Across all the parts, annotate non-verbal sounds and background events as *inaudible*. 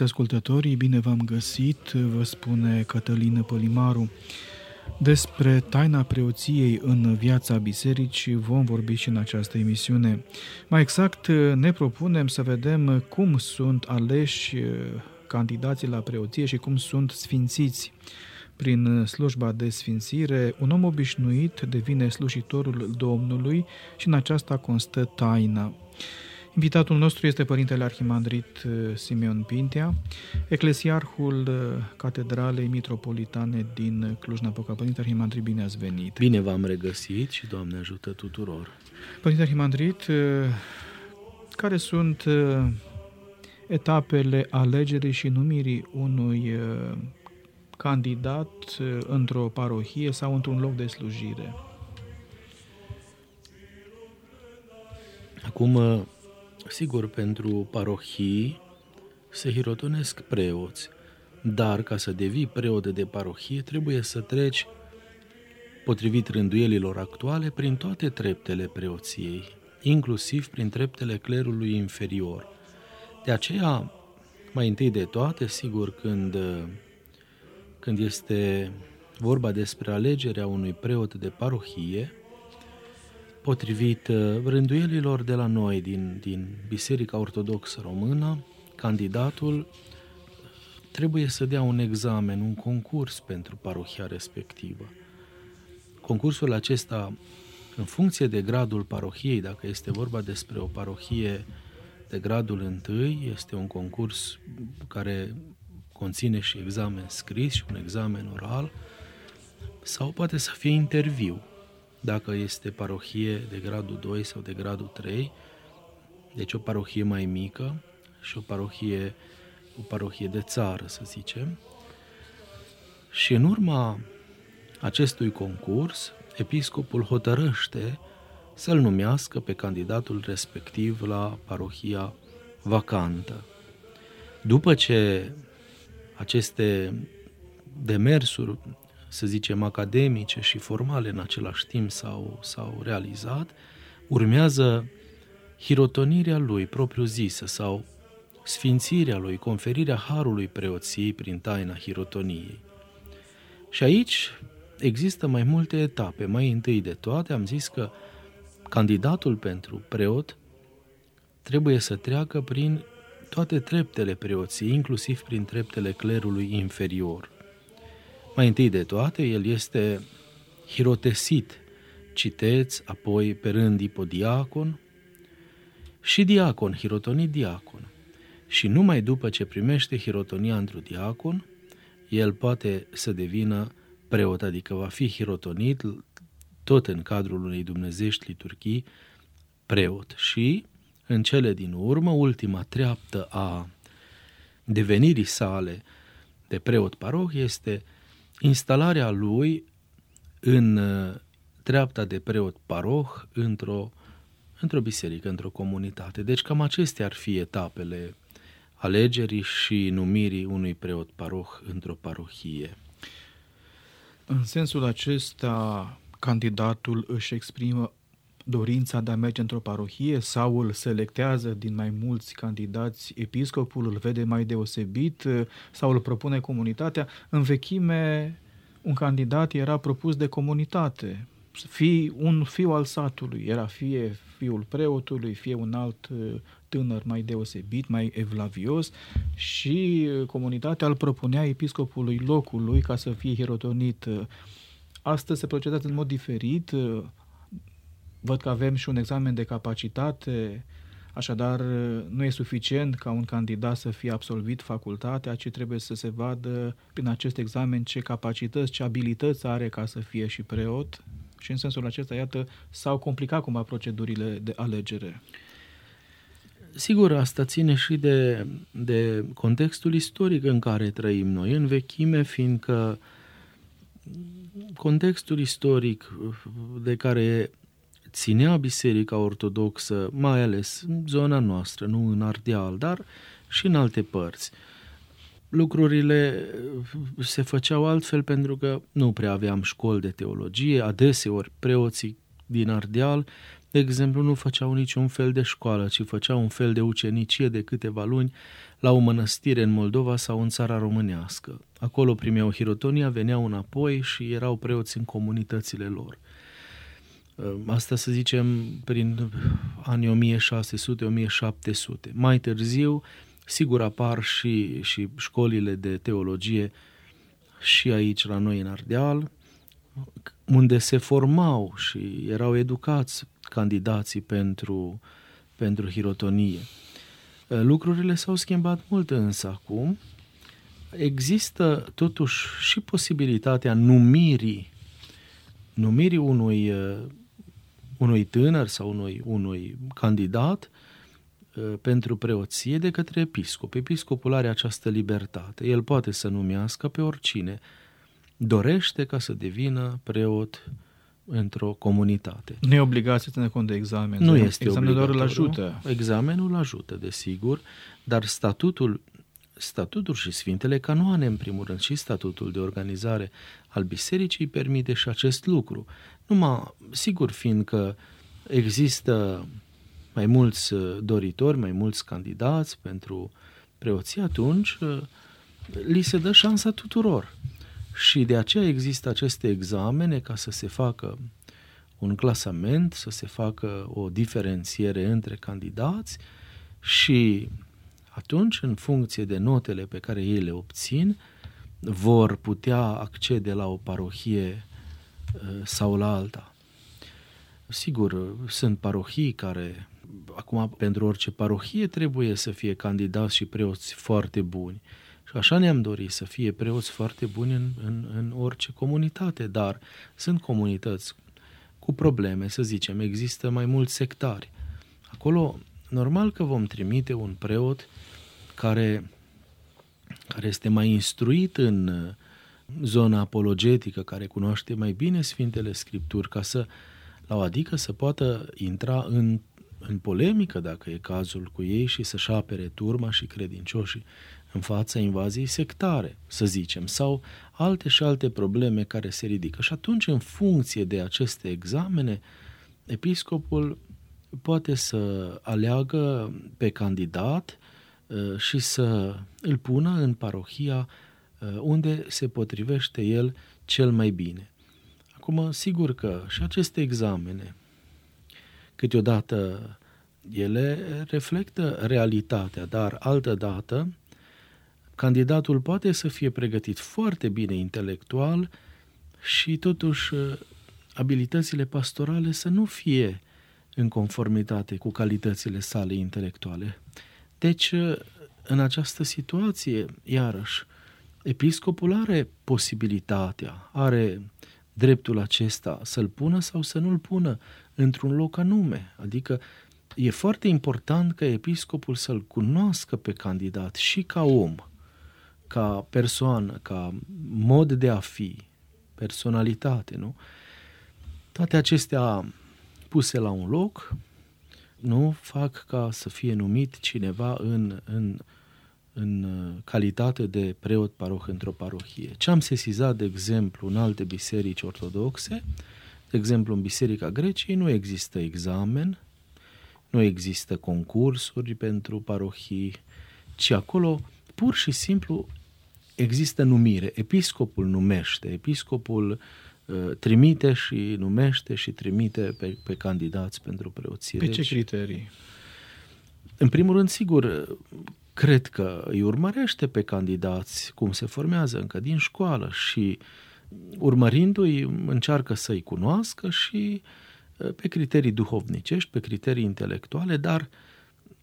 Stimați ascultătorii, bine v-am găsit, vă spune Cătălină Pălimaru. Despre taina preoției în viața bisericii vom vorbi și în această emisiune. Mai exact, ne propunem să vedem cum sunt aleși candidații la preoție și cum sunt sfințiți. Prin slujba de sfințire, un om obișnuit devine slujitorul Domnului și în aceasta constă taina. Invitatul nostru este Părintele Arhimandrit uh, Simeon Pintea, eclesiarhul uh, Catedralei Mitropolitane din Cluj-Napoca. Părinte Arhimandrit, bine ați venit! Bine v-am regăsit și Doamne ajută tuturor! Părinte Arhimandrit, uh, care sunt etapele alegerii și numirii unui candidat într-o parohie sau într-un loc de slujire? Acum, Sigur, pentru parohii se hirotonesc preoți, dar ca să devii preot de parohie trebuie să treci, potrivit rânduielilor actuale, prin toate treptele preoției, inclusiv prin treptele clerului inferior. De aceea, mai întâi de toate, sigur, când, când este vorba despre alegerea unui preot de parohie, Potrivit uh, rânduielilor de la noi din, din Biserica Ortodoxă Română, candidatul trebuie să dea un examen, un concurs pentru parohia respectivă. Concursul acesta, în funcție de gradul parohiei, dacă este vorba despre o parohie de gradul întâi, este un concurs care conține și examen scris și un examen oral, sau poate să fie interviu dacă este parohie de gradul 2 sau de gradul 3, deci o parohie mai mică și o parohie, o parohie de țară, să zicem. Și în urma acestui concurs, episcopul hotărăște să-l numească pe candidatul respectiv la parohia vacantă. După ce aceste demersuri să zicem, academice și formale în același timp s-au, s-au realizat, urmează hirotonirea lui propriu-zisă sau sfințirea lui, conferirea harului preoției prin taina hirotoniei. Și aici există mai multe etape. Mai întâi de toate am zis că candidatul pentru preot trebuie să treacă prin toate treptele preoției, inclusiv prin treptele clerului inferior. Mai întâi de toate, el este hirotesit, citeți, apoi pe rând ipodiacon și diacon, hirotonit diacon. Și numai după ce primește hirotonia într-un diacon, el poate să devină preot, adică va fi hirotonit tot în cadrul unei dumnezești liturghii preot. Și în cele din urmă, ultima treaptă a devenirii sale de preot paroh este instalarea lui în uh, treapta de preot paroh într-o, într-o biserică, într-o comunitate. Deci cam acestea ar fi etapele alegerii și numirii unui preot paroh într-o parohie. În sensul acesta, candidatul își exprimă dorința de a merge într-o parohie sau îl selectează din mai mulți candidați, episcopul îl vede mai deosebit sau îl propune comunitatea. În vechime, un candidat era propus de comunitate, fi un fiu al satului, era fie fiul preotului, fie un alt uh, tânăr mai deosebit, mai evlavios și comunitatea îl propunea episcopului locului ca să fie hirotonit. Astăzi se procedează în mod diferit, Văd că avem și un examen de capacitate, așadar nu e suficient ca un candidat să fie absolvit facultatea, ci trebuie să se vadă prin acest examen ce capacități, ce abilități are ca să fie și preot. Și în sensul acesta, iată, s-au complicat cumva procedurile de alegere. Sigur, asta ține și de, de contextul istoric în care trăim noi, în vechime, fiindcă contextul istoric de care ținea Biserica Ortodoxă, mai ales în zona noastră, nu în Ardeal, dar și în alte părți. Lucrurile se făceau altfel pentru că nu prea aveam școli de teologie, adeseori preoții din Ardeal de exemplu, nu făceau niciun fel de școală, ci făceau un fel de ucenicie de câteva luni la o mănăstire în Moldova sau în țara românească. Acolo primeau hirotonia, veneau înapoi și erau preoți în comunitățile lor. Asta să zicem prin anii 1600-1700. Mai târziu, sigur apar și, și școlile de teologie și aici la noi în Ardeal, unde se formau și erau educați candidații pentru, pentru hirotonie. Lucrurile s-au schimbat mult însă acum. Există totuși și posibilitatea numirii numirii unui, unui tânăr sau unui, unui candidat pentru preoție de către episcop. Episcopul are această libertate. El poate să numească pe oricine dorește ca să devină preot într-o comunitate. Nu e obligat să ține cont de examen. Nu este Examenul doar îl ajută. Examenul ajută, desigur, dar statutul, statutul și Sfintele Canoane, în primul rând, și statutul de organizare al bisericii permite și acest lucru. Numai, sigur, fiindcă există mai mulți doritori, mai mulți candidați pentru preoție, atunci li se dă șansa tuturor. Și de aceea există aceste examene ca să se facă un clasament, să se facă o diferențiere între candidați și atunci, în funcție de notele pe care ei le obțin, vor putea accede la o parohie uh, sau la alta. Sigur, sunt parohii care, acum, pentru orice parohie trebuie să fie candidați și preoți foarte buni. Și așa ne-am dorit să fie preoți foarte buni în, în, în orice comunitate, dar sunt comunități cu probleme, să zicem, există mai mulți sectari. Acolo, normal că vom trimite un preot care, care este mai instruit în zona apologetică, care cunoaște mai bine Sfintele Scripturi, ca să, la o adică, să poată intra în, în polemică, dacă e cazul cu ei, și să-și apere turma și credincioșii în fața invaziei sectare, să zicem, sau alte și alte probleme care se ridică. Și atunci, în funcție de aceste examene, episcopul poate să aleagă pe candidat uh, și să îl pună în parohia uh, unde se potrivește el cel mai bine. Acum, sigur că și aceste examene, câteodată ele reflectă realitatea, dar altădată candidatul poate să fie pregătit foarte bine intelectual și totuși uh, abilitățile pastorale să nu fie în conformitate cu calitățile sale intelectuale. Deci, uh, în această situație, iarăși, episcopul are posibilitatea, are dreptul acesta să-l pună sau să nu-l pună într-un loc anume. Adică e foarte important ca episcopul să-l cunoască pe candidat și ca om – ca persoană, ca mod de a fi, personalitate, nu? Toate acestea puse la un loc nu fac ca să fie numit cineva în, în, în calitate de preot paroh într-o parohie. Ce am sesizat, de exemplu, în alte biserici ortodoxe, de exemplu, în Biserica Greciei nu există examen, nu există concursuri pentru parohii, ci acolo pur și simplu există numire. Episcopul numește, episcopul uh, trimite și numește și trimite pe, pe candidați pentru preoție. Pe deci, ce criterii? În primul rând, sigur, cred că îi urmărește pe candidați cum se formează încă din școală și urmărindu-i încearcă să-i cunoască și uh, pe criterii duhovnicești, pe criterii intelectuale, dar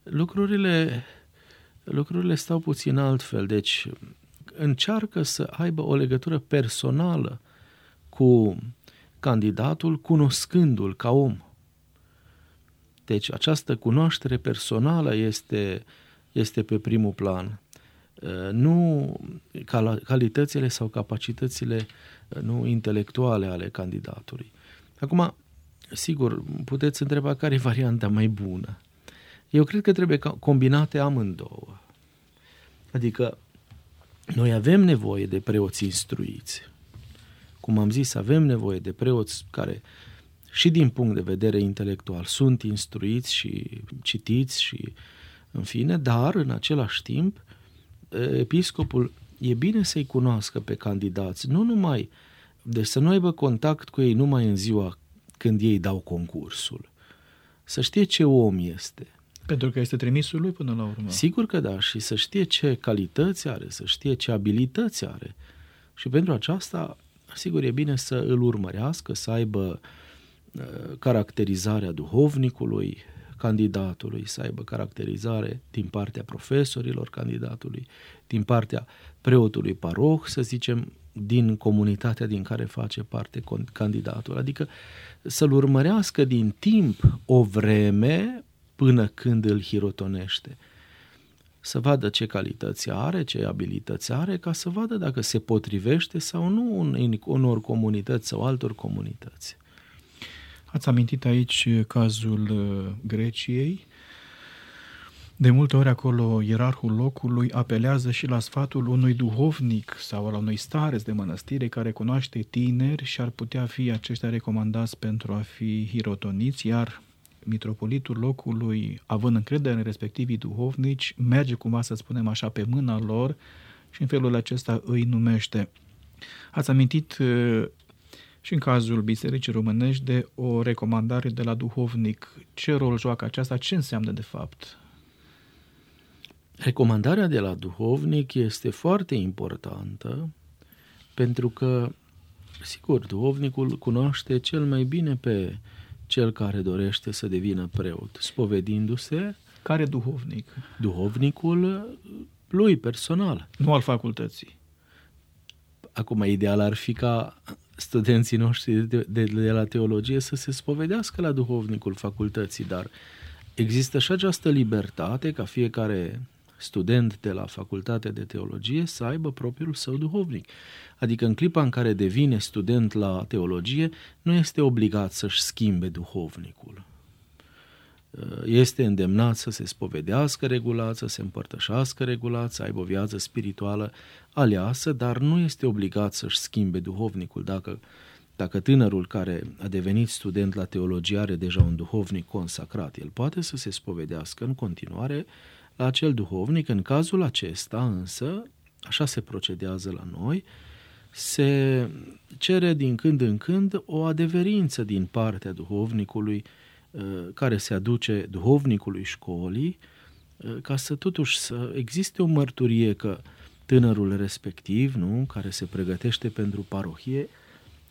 lucrurile, lucrurile stau puțin altfel. Deci încearcă să aibă o legătură personală cu candidatul, cunoscându-l ca om. Deci această cunoaștere personală este, este pe primul plan. Uh, nu calitățile sau capacitățile uh, nu intelectuale ale candidatului. Acum, sigur, puteți întreba care e varianta mai bună. Eu cred că trebuie combinate amândouă. Adică noi avem nevoie de preoți instruiți. Cum am zis, avem nevoie de preoți care și din punct de vedere intelectual sunt instruiți și citiți și în fine, dar în același timp episcopul e bine să-i cunoască pe candidați, nu numai, deci să nu aibă contact cu ei numai în ziua când ei dau concursul. Să știe ce om este. Pentru că este trimisul lui până la urmă. Sigur că da, și să știe ce calități are, să știe ce abilități are. Și pentru aceasta, sigur, e bine să îl urmărească, să aibă uh, caracterizarea duhovnicului, candidatului, să aibă caracterizare din partea profesorilor candidatului, din partea preotului paroh, să zicem, din comunitatea din care face parte candidatul. Adică să-l urmărească din timp o vreme până când îl hirotonește. Să vadă ce calități are, ce abilități are, ca să vadă dacă se potrivește sau nu în unor comunități sau altor comunități. Ați amintit aici cazul uh, Greciei. De multe ori acolo ierarhul locului apelează și la sfatul unui duhovnic sau al unui stareț de mănăstire care cunoaște tineri și ar putea fi aceștia recomandați pentru a fi hirotoniți, iar mitropolitul locului, având încredere în respectivii duhovnici, merge cumva, să spunem așa, pe mâna lor și în felul acesta îi numește. Ați amintit uh, și în cazul Bisericii Românești de o recomandare de la duhovnic. Ce rol joacă aceasta? Ce înseamnă de fapt? Recomandarea de la duhovnic este foarte importantă pentru că, sigur, duhovnicul cunoaște cel mai bine pe cel care dorește să devină preot, spovedindu-se. Care duhovnic? Duhovnicul lui personal. Nu al facultății. Acum, ideal ar fi ca studenții noștri de, de, de la teologie să se spovedească la duhovnicul facultății, dar există și această libertate ca fiecare student de la facultatea de teologie să aibă propriul său duhovnic. Adică în clipa în care devine student la teologie, nu este obligat să-și schimbe duhovnicul. Este îndemnat să se spovedească regulat, să se împărtășească regulat, să aibă o viață spirituală aleasă, dar nu este obligat să-și schimbe duhovnicul. Dacă, dacă tânărul care a devenit student la teologie are deja un duhovnic consacrat, el poate să se spovedească în continuare la acel duhovnic. În cazul acesta însă, așa se procedează la noi, se cere din când în când o adeverință din partea duhovnicului uh, care se aduce duhovnicului școlii, uh, ca să totuși să existe o mărturie că tânărul respectiv, nu, care se pregătește pentru parohie,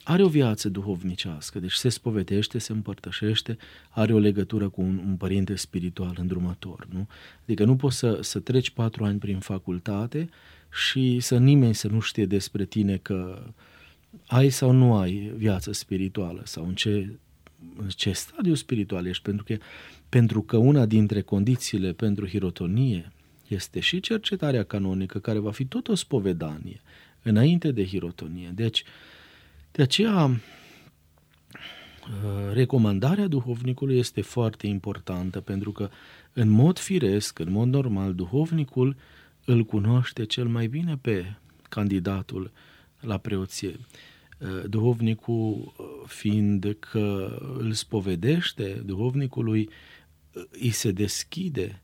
are o viață duhovnicească, deci se spovedește, se împărtășește, are o legătură cu un, un părinte spiritual îndrumător. Nu? Adică nu poți să, să treci patru ani prin facultate și să nimeni să nu știe despre tine că ai sau nu ai viață spirituală sau în ce, în ce stadiu spiritual ești, pentru că, pentru că una dintre condițiile pentru hirotonie este și cercetarea canonică, care va fi tot o spovedanie înainte de hirotonie. Deci, de aceea, uh, recomandarea duhovnicului este foarte importantă, pentru că, în mod firesc, în mod normal, duhovnicul îl cunoaște cel mai bine pe candidatul la preoție. Uh, duhovnicul, uh, fiind că îl spovedește, duhovnicului îi se deschide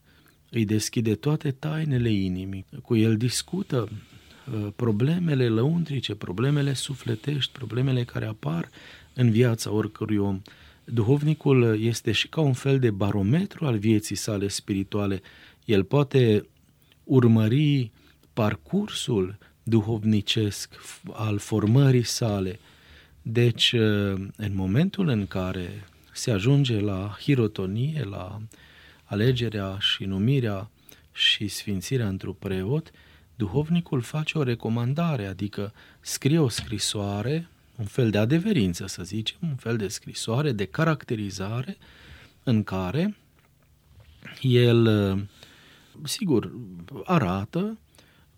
îi deschide toate tainele inimii, cu el discută uh, problemele lăuntrice, problemele sufletești, problemele care apar în viața oricărui om. Duhovnicul este și ca un fel de barometru al vieții sale spirituale. El poate urmări parcursul duhovnicesc al formării sale. Deci, uh, în momentul în care se ajunge la hirotonie, la alegerea și numirea și sfințirea într-un preot, duhovnicul face o recomandare, adică scrie o scrisoare, un fel de adeverință, să zicem, un fel de scrisoare de caracterizare în care el, sigur, arată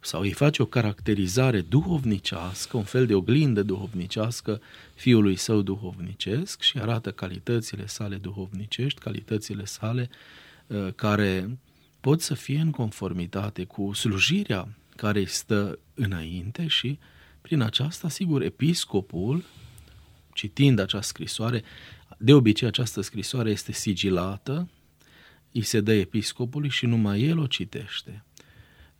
sau îi face o caracterizare duhovnicească, un fel de oglindă duhovnicească fiului său duhovnicesc și arată calitățile sale duhovnicești, calitățile sale Uh, care pot să fie în conformitate cu slujirea care îi stă înainte și prin aceasta, sigur, episcopul, citind această scrisoare, De obicei, această scrisoare este sigilată, îi se dă episcopului și numai el o citește.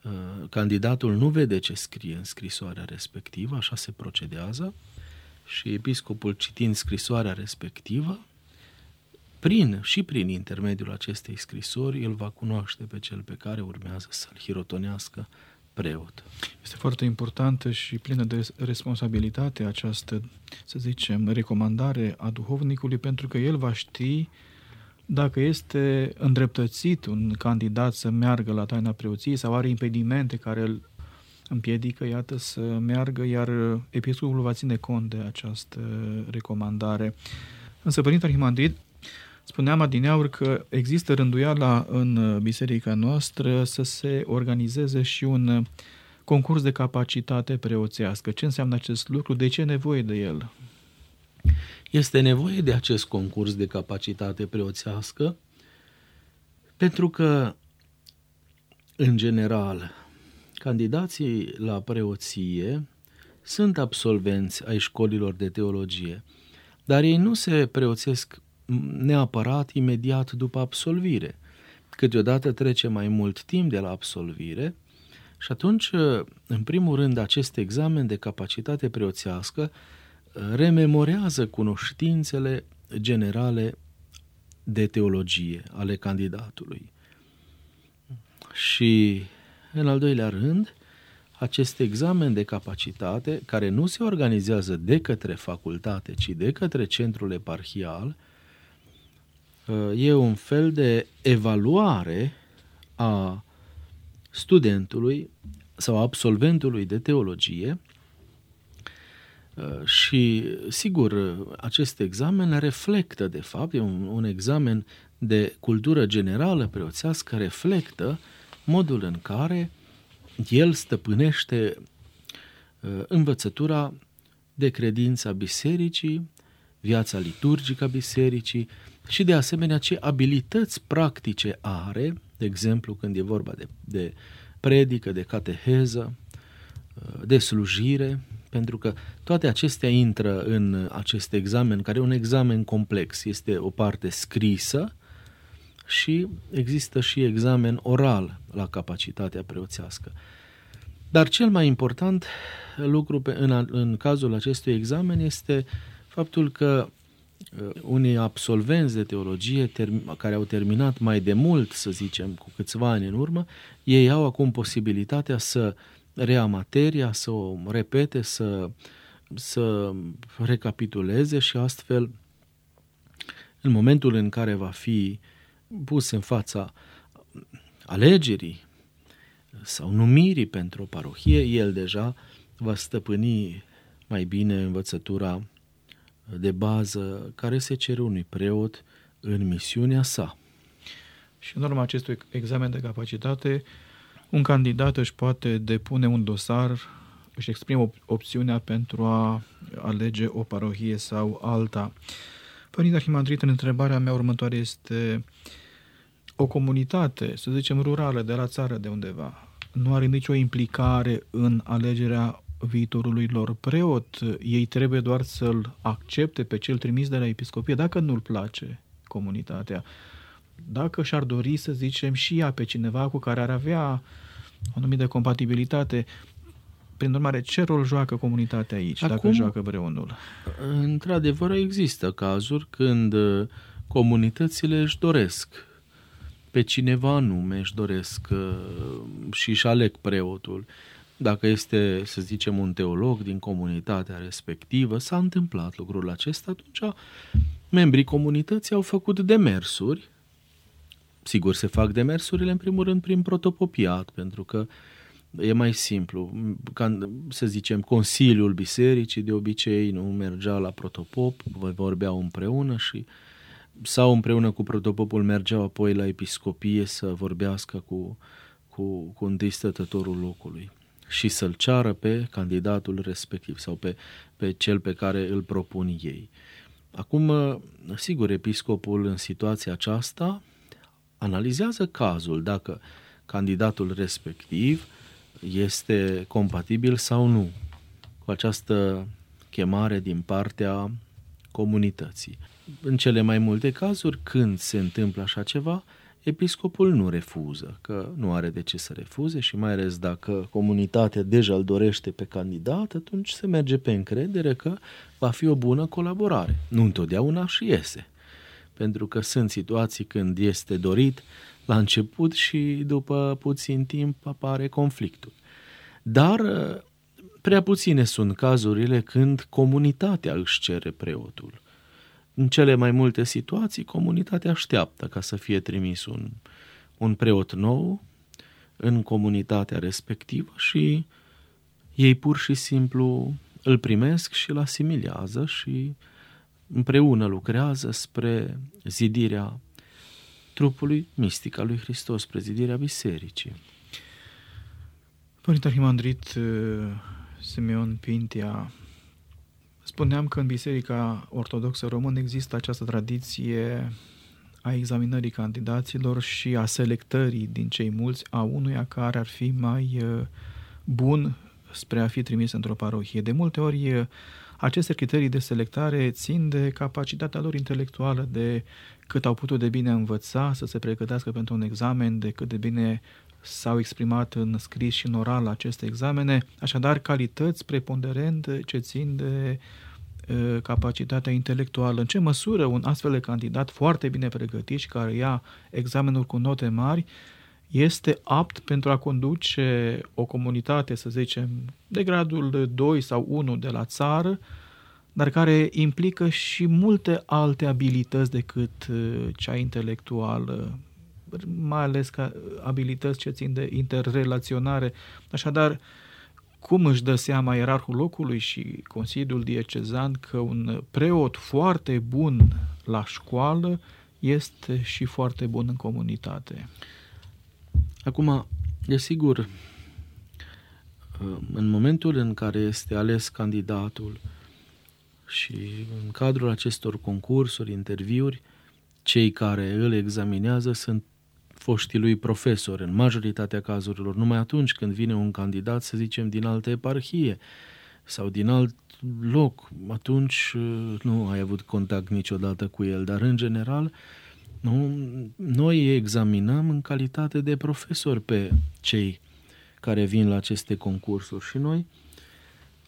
Uh, candidatul nu vede ce scrie în scrisoarea respectivă, așa se procedează, și episcopul citind scrisoarea respectivă, prin și prin intermediul acestei scrisori, el va cunoaște pe cel pe care urmează să-l hirotonească preot. Este foarte importantă și plină de responsabilitate această, să zicem, recomandare a duhovnicului, pentru că el va ști dacă este îndreptățit un candidat să meargă la taina preoției sau are impedimente care îl împiedică, iată, să meargă, iar episcopul va ține cont de această recomandare. Însă, Părinte Arhimandrit, spuneam adineauri că există rânduiala în biserica noastră să se organizeze și un concurs de capacitate preoțească. Ce înseamnă acest lucru? De ce e nevoie de el? Este nevoie de acest concurs de capacitate preoțească pentru că, în general, candidații la preoție sunt absolvenți ai școlilor de teologie, dar ei nu se preoțesc neapărat imediat după absolvire. Câteodată trece mai mult timp de la absolvire și atunci, în primul rând, acest examen de capacitate preoțească rememorează cunoștințele generale de teologie ale candidatului. Și, în al doilea rând, acest examen de capacitate, care nu se organizează de către facultate, ci de către centrul eparhial, e un fel de evaluare a studentului sau absolventului de teologie Uh, și, sigur, acest examen reflectă, de fapt, e un, un examen de cultură generală preoțească, reflectă modul în care el stăpânește uh, învățătura de credință a bisericii, viața liturgică a bisericii și, de asemenea, ce abilități practice are, de exemplu, când e vorba de, de predică, de cateheză, uh, de slujire, pentru că toate acestea intră în acest examen, care e un examen complex. Este o parte scrisă și există și examen oral la capacitatea preoțească. Dar cel mai important lucru pe, în, în cazul acestui examen este faptul că uh, unii absolvenți de teologie term, care au terminat mai de mult, să zicem, cu câțiva ani în urmă, ei au acum posibilitatea să uh, rea materia, să o repete, să, să recapituleze și astfel, în momentul în care va fi pus în fața alegerii sau numirii pentru o parohie, el deja va stăpâni mai bine învățătura de bază care se cere unui preot în misiunea sa. Și în urma acestui examen de capacitate, un candidat își poate depune un dosar, își exprimă opțiunea pentru a alege o parohie sau alta. Părinte Arhimandrit, în întrebarea mea următoare este o comunitate, să zicem rurală, de la țară de undeva, nu are nicio implicare în alegerea viitorului lor preot. Ei trebuie doar să-l accepte pe cel trimis de la episcopie, dacă nu-l place comunitatea dacă și-ar dori, să zicem, și ea pe cineva cu care ar avea o anumită compatibilitate, prin urmare, ce rol joacă comunitatea aici, Acum, dacă joacă vreunul? Într-adevăr, există cazuri când uh, comunitățile își doresc pe cineva anume, își doresc uh, și își aleg preotul. Dacă este, să zicem, un teolog din comunitatea respectivă, s-a întâmplat lucrul acesta, atunci membrii comunității au făcut demersuri Sigur, se fac demersurile în primul rând prin protopopiat, pentru că e mai simplu. Ca, să zicem, Consiliul Bisericii de obicei nu mergea la protopop, vorbeau împreună și sau împreună cu protopopul mergeau apoi la episcopie să vorbească cu, cu, cu întâi stătătorul locului și să-l ceară pe candidatul respectiv sau pe, pe cel pe care îl propun ei. Acum, sigur, episcopul în situația aceasta analizează cazul dacă candidatul respectiv este compatibil sau nu cu această chemare din partea comunității. În cele mai multe cazuri, când se întâmplă așa ceva, episcopul nu refuză, că nu are de ce să refuze și mai ales dacă comunitatea deja îl dorește pe candidat, atunci se merge pe încredere că va fi o bună colaborare. Nu întotdeauna și iese, pentru că sunt situații când este dorit la început și după puțin timp apare conflictul. Dar prea puține sunt cazurile când comunitatea își cere preotul. În cele mai multe situații, comunitatea așteaptă ca să fie trimis un, un preot nou în comunitatea respectivă și ei pur și simplu îl primesc și îl asimilează și împreună lucrează spre zidirea trupului mistic al lui Hristos, spre zidirea bisericii. Părinte Arhimandrit uh, Simeon Pintia Spuneam că în Biserica Ortodoxă Română există această tradiție a examinării candidaților și a selectării din cei mulți a unuia care ar fi mai uh, bun spre a fi trimis într-o parohie. De multe ori uh, aceste criterii de selectare țin de capacitatea lor intelectuală, de cât au putut de bine învăța, să se pregătească pentru un examen, de cât de bine s-au exprimat în scris și în oral aceste examene, așadar calități preponderente ce țin de capacitatea intelectuală. În ce măsură un astfel de candidat foarte bine pregătit și care ia examenul cu note mari este apt pentru a conduce o comunitate, să zicem, de gradul 2 sau 1 de la țară, dar care implică și multe alte abilități decât cea intelectuală, mai ales ca abilități ce țin de interrelaționare. Așadar, cum își dă seama ierarhul locului și Consiliul Diecezan că un preot foarte bun la școală este și foarte bun în comunitate? Acum, desigur, în momentul în care este ales candidatul și în cadrul acestor concursuri, interviuri, cei care îl examinează sunt foștii lui profesori în majoritatea cazurilor, numai atunci când vine un candidat, să zicem, din altă eparhie sau din alt loc, atunci uh, nu ai avut contact niciodată cu el, dar în general nu, noi examinăm în calitate de profesori pe cei care vin la aceste concursuri și noi,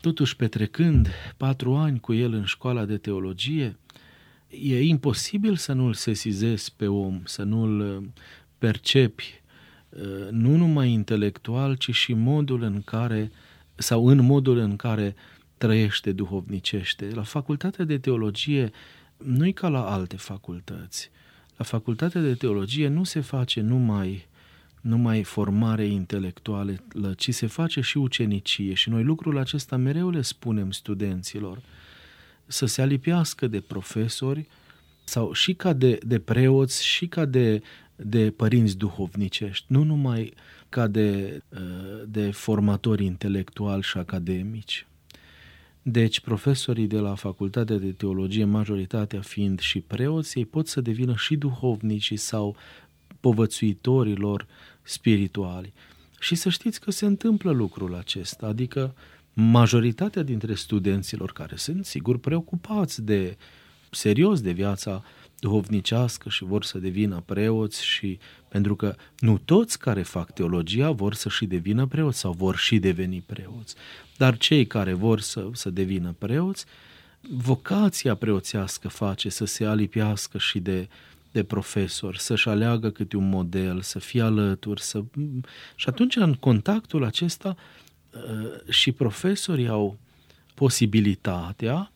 totuși petrecând patru ani cu el în școala de teologie, e imposibil să nu-l sesizezi pe om, să nu-l percepi uh, nu numai intelectual, ci și modul în care, sau în modul în care trăiește duhovnicește. La facultatea de teologie nu-i ca la alte facultăți. La facultatea de teologie nu se face numai, numai formare intelectuală, ci se face și ucenicie. Și noi lucrul acesta mereu le spunem studenților. Să se alipiască de profesori sau și ca de, de preoți și ca de de părinți duhovnicești, nu numai ca de, uh, de formatori intelectuali și academici. Deci, profesorii de la Facultatea de Teologie, majoritatea fiind și preoți, ei pot să devină și duhovnici sau povățuitorilor spirituali. Și să știți că se întâmplă lucrul acesta, adică majoritatea dintre studenților care sunt, sigur, preocupați de serios de viața duhovnicească și vor să devină preoți și pentru că nu toți care fac teologia vor să și devină preoți sau vor și deveni preoți, dar cei care vor să, să devină preoți, vocația preoțească face să se alipiască și de, de profesor, să-și aleagă câte un model, să fie alături, să... și atunci în contactul acesta uh, și profesorii au posibilitatea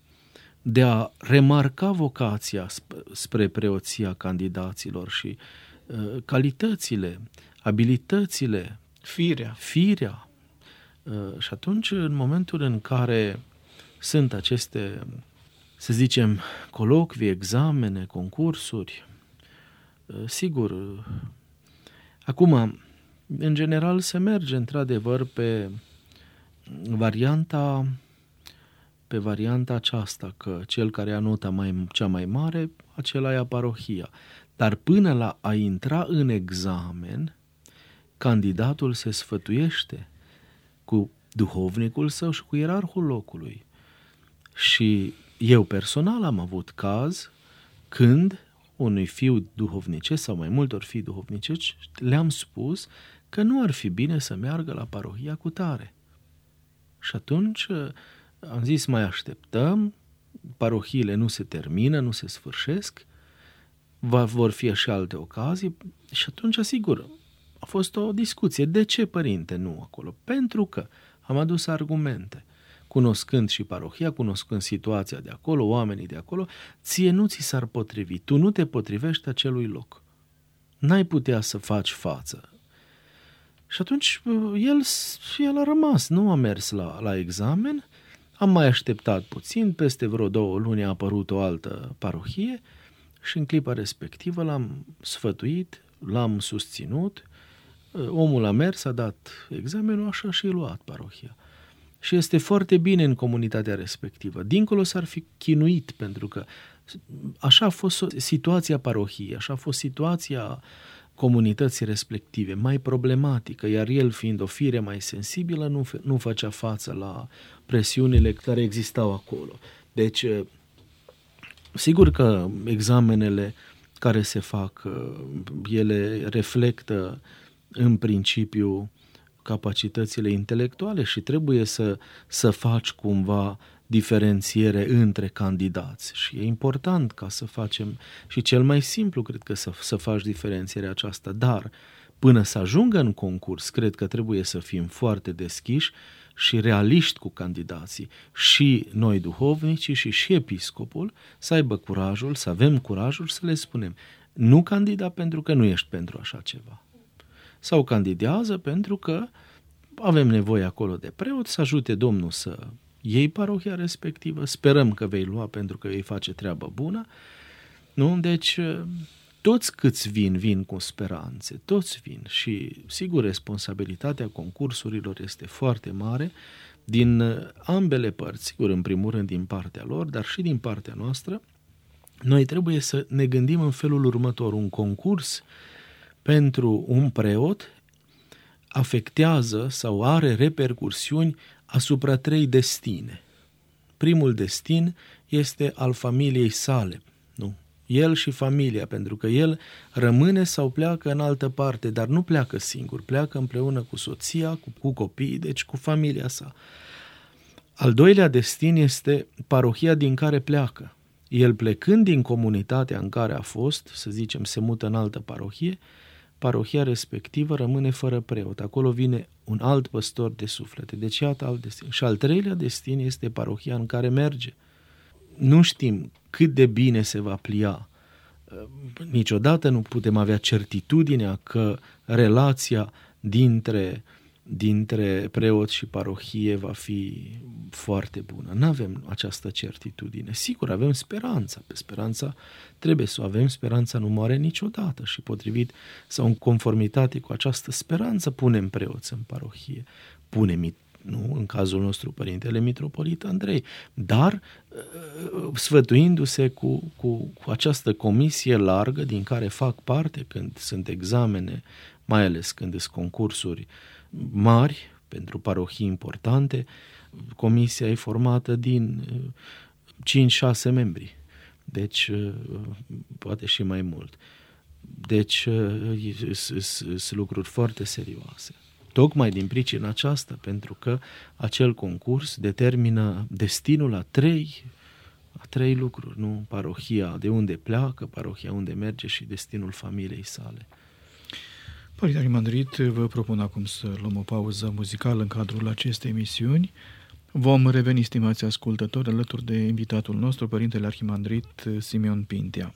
de a remarca vocația spre preoția candidaților și uh, calitățile, abilitățile, firea. firea. Uh, și atunci, în momentul în care sunt aceste, să zicem, colocvii, examene, concursuri, uh, sigur, uh, acum, în general, se merge într-adevăr pe varianta pe varianta aceasta, că cel care ia nota mai, cea mai mare, acela ia parohia. Dar până la a intra în examen, candidatul se sfătuiește cu duhovnicul său și cu ierarhul locului. Și eu personal am avut caz când unui fiu duhovnicesc sau mai multor fii duhovnicești le-am spus că nu ar fi bine să meargă la parohia cu tare. Și atunci uh, am zis mai așteptăm, parohiile nu se termină, nu se sfârșesc, va, vor fi și alte ocazii și atunci, sigur, a fost o discuție. De ce, părinte, nu acolo? Pentru că am adus argumente. Cunoscând și parohia, cunoscând situația de acolo, oamenii de acolo, ție nu ți s-ar potrivi. Tu nu te potrivești acelui loc. N-ai putea să faci față. Și atunci el, el a rămas, nu a mers la, la examen, am mai așteptat puțin, peste vreo două luni a apărut o altă parohie și în clipa respectivă l-am sfătuit, l-am susținut, omul a mers, a dat examenul, așa și a luat parohia. Și este foarte bine în comunitatea respectivă. Dincolo s-ar fi chinuit, pentru că așa a fost situația parohiei, așa a fost situația comunității respective, mai problematică, iar el fiind o fire mai sensibilă, nu, nu făcea față la presiunile care existau acolo. Deci, sigur că examenele care se fac, ele reflectă în principiu capacitățile intelectuale și trebuie să, să faci cumva diferențiere între candidați. Și e important ca să facem și cel mai simplu cred că să, să faci diferențierea aceasta, dar până să ajungă în concurs cred că trebuie să fim foarte deschiși și realiști cu candidații. Și noi duhovnicii și și episcopul să aibă curajul, să avem curajul să le spunem nu candida pentru că nu ești pentru așa ceva. Sau candidează pentru că avem nevoie acolo de preot să ajute Domnul să iei parohia respectivă, sperăm că vei lua pentru că vei face treabă bună, nu? Deci, toți câți vin, vin cu speranțe, toți vin și, sigur, responsabilitatea concursurilor este foarte mare din ambele părți, sigur, în primul rând din partea lor, dar și din partea noastră, noi trebuie să ne gândim în felul următor, un concurs pentru un preot afectează sau are repercursiuni asupra trei destine. Primul destin este al familiei sale, nu? El și familia, pentru că el rămâne sau pleacă în altă parte, dar nu pleacă singur, pleacă împreună cu soția, cu, cu copiii, deci cu familia sa. Al doilea destin este parohia din care pleacă. El plecând din comunitatea în care a fost, să zicem, se mută în altă parohie, parohia respectivă rămâne fără preot. Acolo vine un alt păstor de suflete. Deci iată alt destin. Și al treilea destin este parohia în care merge. Nu știm cât de bine se va plia. Niciodată nu putem avea certitudinea că relația dintre uh, dintre preot și parohie va fi foarte bună. Nu avem această certitudine. Sigur, avem speranța. Pe speranța trebuie să o avem. Speranța nu moare niciodată și potrivit sau în conformitate cu această speranță punem preoți în parohie. Punem nu, în cazul nostru Părintele Mitropolit Andrei, dar uh, sfătuindu-se cu, cu, cu această comisie largă din care fac parte când sunt examene, mai ales când sunt concursuri uh, mari, pentru parohii importante, comisia e formată din 5-6 uh, membri, deci uh, poate și mai mult. Deci uh, sunt lucruri foarte serioase. Tocmai din pricina aceasta, pentru că acel concurs determină destinul a trei, a trei lucruri, nu? Parohia de unde pleacă, parohia unde merge și destinul familiei sale. Părinte Arhimandrit, vă propun acum să luăm o pauză muzicală în cadrul acestei emisiuni. Vom reveni, stimați ascultători, alături de invitatul nostru, Părintele Arhimandrit Simeon Pintea.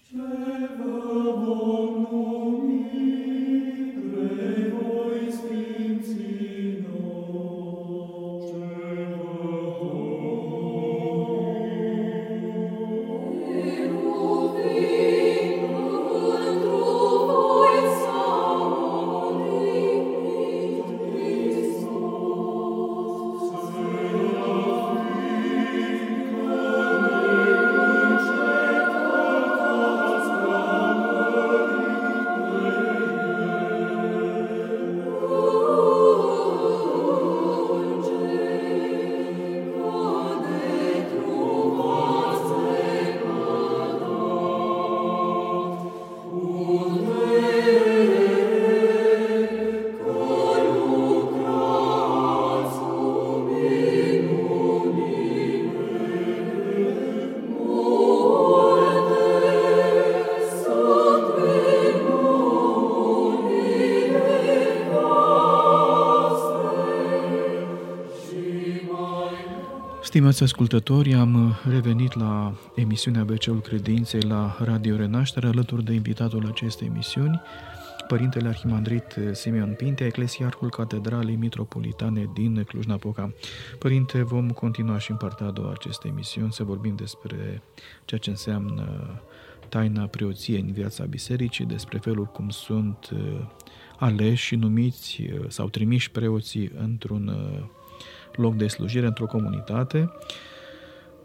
Stimați ascultători, am revenit la emisiunea BC-ul Credinței la Radio Renaștere alături de invitatul acestei emisiuni, Părintele Arhimandrit Simeon Pinte, Eclesiarhul Catedralei Mitropolitane din Cluj-Napoca. Părinte, vom continua și în partea a doua acestei emisiuni să vorbim despre ceea ce înseamnă taina preoției în viața bisericii, despre felul cum sunt uh, aleși și numiți uh, sau trimiși preoții într-un uh, loc de slujire, într-o comunitate.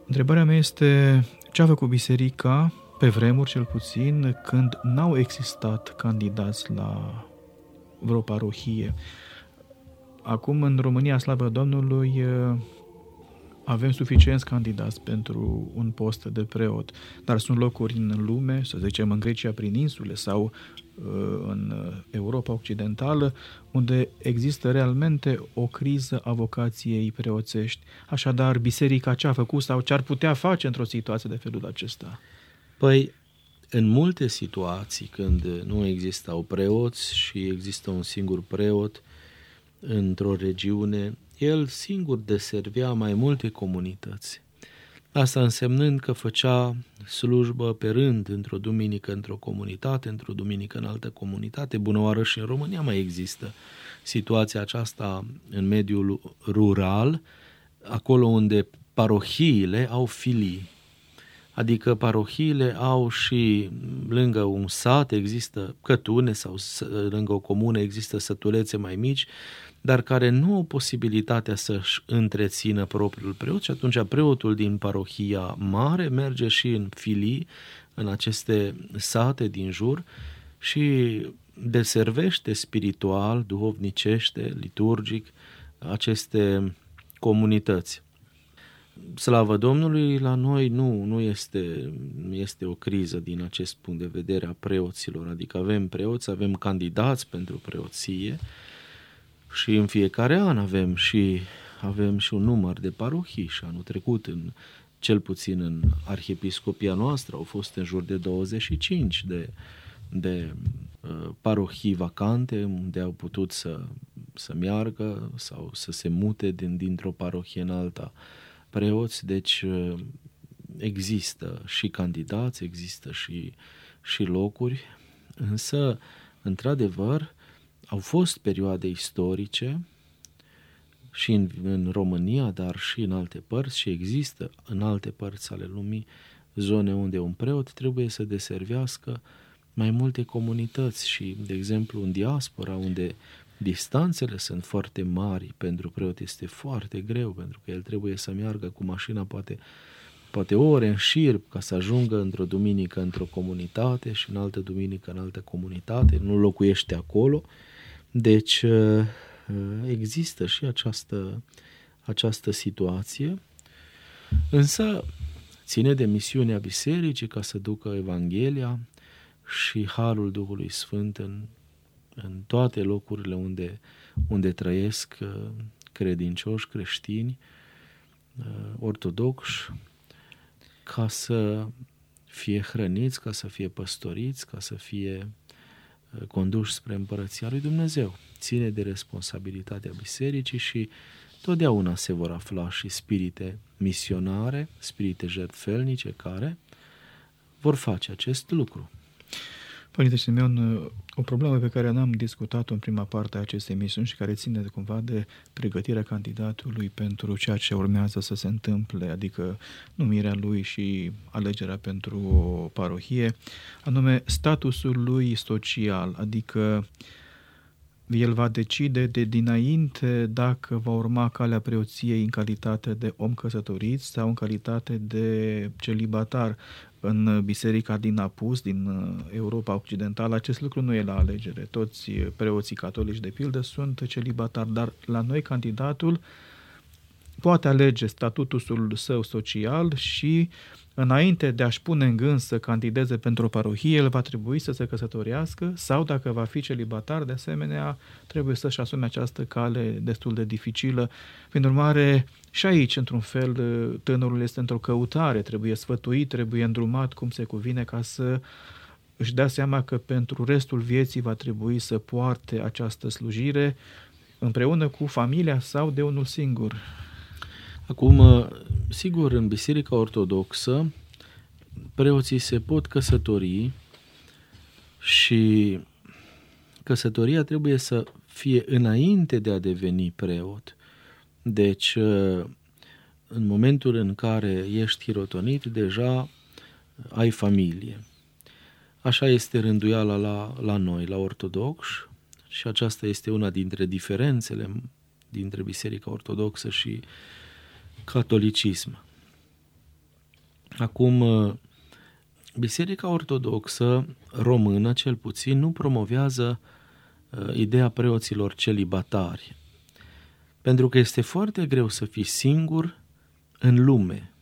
Întrebarea mea este ce a făcut biserica pe vremuri cel puțin, când n-au existat candidați la vreo parohie. Acum, în România, slavă Domnului, avem suficienți candidați pentru un post de preot, dar sunt locuri în lume, să zicem în Grecia prin insule sau în Europa Occidentală, unde există realmente o criză a vocației preoțești. Așadar, biserica ce a făcut sau ce ar putea face într-o situație de felul acesta? Păi, în multe situații când nu existau preoți și există un singur preot într-o regiune, el singur deservea mai multe comunități. Asta însemnând că făcea slujbă pe rând într-o duminică într-o comunitate, într-o duminică în altă comunitate. Bună oară și în România mai există situația aceasta în mediul rural, acolo unde parohiile au filii Adică parohiile au și lângă un sat există cătune sau lângă o comună există sătulețe mai mici, dar care nu au posibilitatea să-și întrețină propriul preot și atunci preotul din parohia mare merge și în filii, în aceste sate din jur și deservește spiritual, duhovnicește, liturgic aceste comunități. Slavă Domnului, la noi nu, nu este, nu este o criză din acest punct de vedere a preoților, adică avem preoți, avem candidați pentru preoție și în fiecare an avem și, avem și un număr de parohii și anul trecut în cel puțin în arhiepiscopia noastră au fost în jur de 25 de, de uh, parohii vacante unde au putut să, să meargă sau să se mute din, dintr-o parohie în alta. Uh, preoți, deci uh, există și candidați, există și, și locuri, însă, într-adevăr, au fost perioade istorice și în, în România, dar și în alte părți și există în alte părți ale lumii zone unde un preot trebuie să deservească mai multe comunități și, de exemplu, în diaspora, unde distanțele sunt foarte mari, pentru preot este foarte greu, pentru că el trebuie să meargă cu mașina poate, poate ore în șir ca să ajungă într-o duminică într-o comunitate și în altă duminică în altă comunitate, nu locuiește acolo. Deci uh, există și această, această situație, însă ține de misiunea bisericii ca să ducă Evanghelia și Harul Duhului Sfânt în în toate locurile unde, unde trăiesc uh, credincioși, creștini, uh, ortodoxi, ca să fie hrăniți, ca să fie păstoriți, ca să fie uh, conduși spre împărăția lui Dumnezeu. Ține de responsabilitatea bisericii și totdeauna se vor afla și spirite misionare, spirite jertfelnice care vor face acest lucru. Părinte Simeon, o problemă pe care n-am discutat-o în prima parte a acestei emisiuni și care ține de, cumva de pregătirea candidatului pentru ceea ce urmează să se întâmple, adică numirea lui și alegerea pentru o parohie, anume statusul lui social, adică el va decide de dinainte dacă va urma calea preoției în calitate de om căsătorit sau în calitate de celibatar în biserica din Apus, din uh, Europa Occidentală, acest lucru nu e la alegere. Toți uh, preoții catolici, de pildă, sunt celibatari, dar la noi candidatul poate alege statutul său social și înainte de a-și pune în gând să candideze pentru o parohie, el va trebui să se căsătorească sau, dacă va fi celibatar, de asemenea, trebuie să-și asume această cale destul de dificilă. Prin urmare, și aici, într-un fel, tânărul este într-o căutare, trebuie sfătuit, trebuie îndrumat cum se cuvine ca să își dea seama că pentru restul vieții va trebui să poarte această slujire împreună cu familia sau de unul singur. Acum, sigur, în Biserica Ortodoxă, preoții se pot căsători și căsătoria trebuie să fie înainte de a deveni preot. Deci, în momentul în care ești hirotonit, deja ai familie. Așa este rânduiala la, la noi, la ortodoxi, și aceasta este una dintre diferențele dintre Biserica Ortodoxă și catolicism. Acum, Biserica Ortodoxă română, cel puțin, nu promovează uh, ideea preoților celibatari, pentru că este foarte greu să fii singur în lume.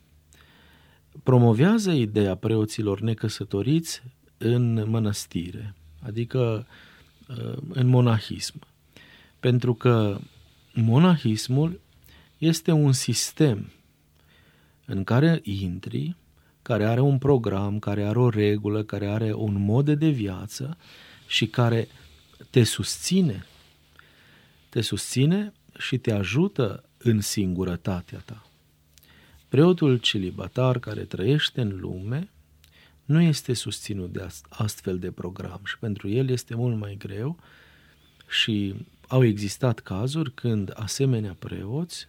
Promovează ideea preoților necăsătoriți în mănăstire, adică uh, în monahism. Pentru că monahismul este un sistem în care intri, care are un program, care are o regulă, care are un mod de viață și care te susține. Te susține și te ajută în singurătatea ta. Preotul celibatar care trăiește în lume nu este susținut de astfel de program și pentru el este mult mai greu și au existat cazuri când asemenea preoți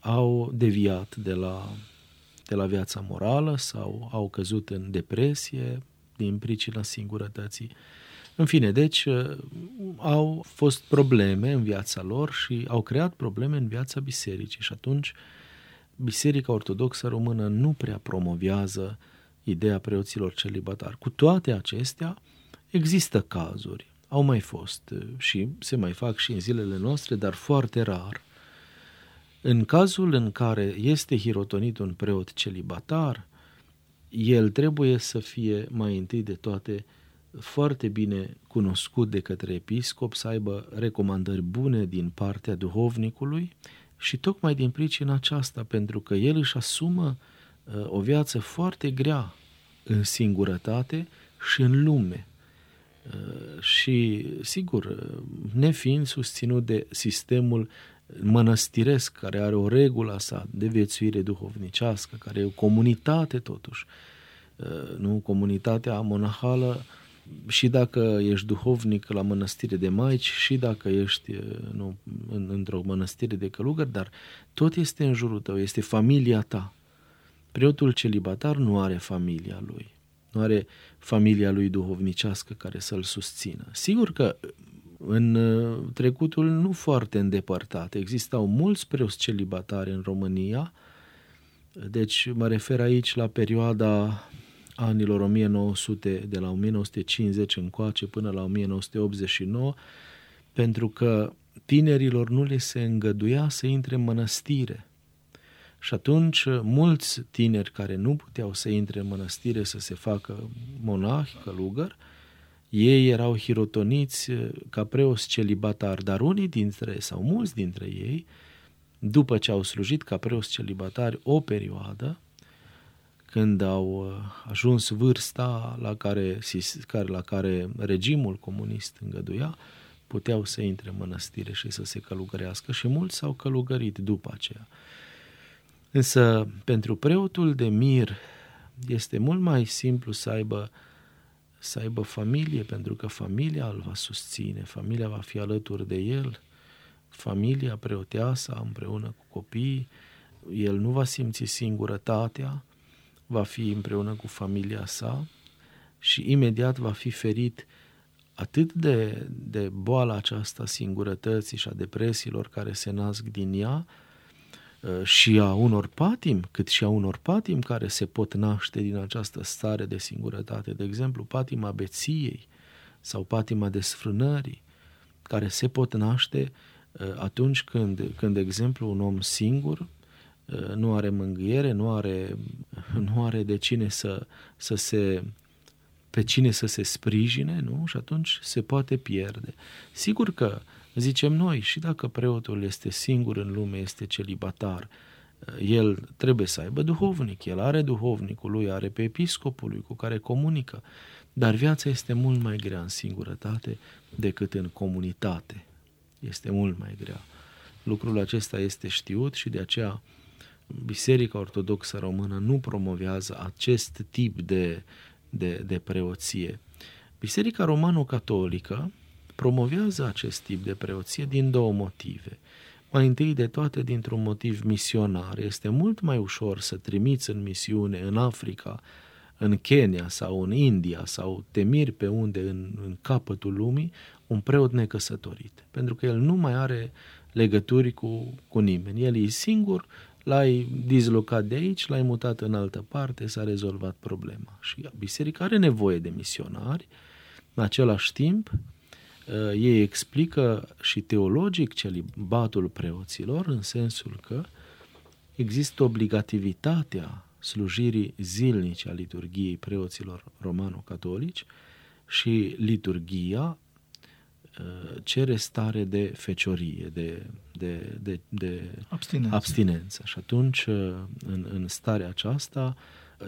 au deviat de la, de la viața morală sau au căzut în depresie din pricina singurătății. În fine, deci au fost probleme în viața lor și au creat probleme în viața bisericii și atunci Biserica Ortodoxă Română nu prea promovează ideea preoților celibatari. Cu toate acestea, există cazuri, au mai fost și se mai fac și în zilele noastre, dar foarte rar. În cazul în care este hirotonit un preot celibatar, el trebuie să fie mai întâi de toate foarte bine cunoscut de către episcop, să aibă recomandări bune din partea duhovnicului și tocmai din pricina aceasta, pentru că el își asumă uh, o viață foarte grea în singurătate și în lume. Uh, și, sigur, uh, nefiind susținut de sistemul mănăstiresc, care are o regulă sa de viețuire duhovnicească, care e o comunitate totuși, nu comunitatea monahală și dacă ești duhovnic la mănăstire de maici, și dacă ești nu, în, într-o mănăstire de călugări, dar tot este în jurul tău, este familia ta. Preotul celibatar nu are familia lui, nu are familia lui duhovnicească care să-l susțină. Sigur că în trecutul nu foarte îndepărtat existau mulți preoți celibatari în România, deci mă refer aici la perioada anilor 1900, de la 1950 încoace până la 1989, pentru că tinerilor nu le se îngăduia să intre în mănăstire. Și atunci mulți tineri care nu puteau să intre în mănăstire să se facă monahi, călugări, ei erau hirotoniți ca preoți celibatari, dar unii dintre, sau mulți dintre ei, după ce au slujit ca preoți celibatari o perioadă, când au uh, ajuns vârsta la care, la care regimul comunist îngăduia, puteau să intre în mănăstire și să se călugărească și mulți s-au călugărit după aceea. Însă, pentru preotul de mir este mult mai simplu să aibă, să aibă familie, pentru că familia îl va susține, familia va fi alături de el, familia preoteasa împreună cu copiii, el nu va simți singurătatea, va fi împreună cu familia sa și imediat va fi ferit atât de, de boala aceasta singurătății și a depresiilor care se nasc din ea uh, și a unor patim, cât și a unor patim care se pot naște din această stare de singurătate. De exemplu, patima beției sau patima desfrânării, care se pot naște uh, atunci când, când, de exemplu, un om singur Uh, nu are mângâiere, nu are, *laughs* nu are de cine să, să se pe cine să se sprijine, nu? Și atunci se poate pierde. Sigur că, zicem noi, și dacă preotul este singur în lume, este celibatar, uh, el trebuie să aibă duhovnic, el are duhovnicul lui, are pe episcopul lui cu care comunică, dar viața este mult mai grea în singurătate decât în comunitate. Este mult mai grea. Lucrul acesta este știut și de aceea Biserica Ortodoxă Română nu promovează acest tip de, de, de preoție. Biserica Romano-Catolică promovează acest tip de preoție din două motive. Mai întâi de toate dintr-un motiv misionar. Este mult mai ușor să trimiți în misiune în Africa, în Kenya sau în India sau te miri pe unde în, în capătul lumii un preot necăsătorit. Pentru că el nu mai are legături cu, cu nimeni. El e singur, l-ai dislocat de aici, l-ai mutat în altă parte, s-a rezolvat problema. Și biserica are nevoie de misionari, în același timp, uh, ei explică și teologic celibatul preoților în sensul că există obligativitatea slujirii zilnice a liturgiei preoților romano-catolici și liturgia uh, cere stare de feciorie, de, de, de, de abstinență. abstinență. Și atunci, uh, în, în starea aceasta,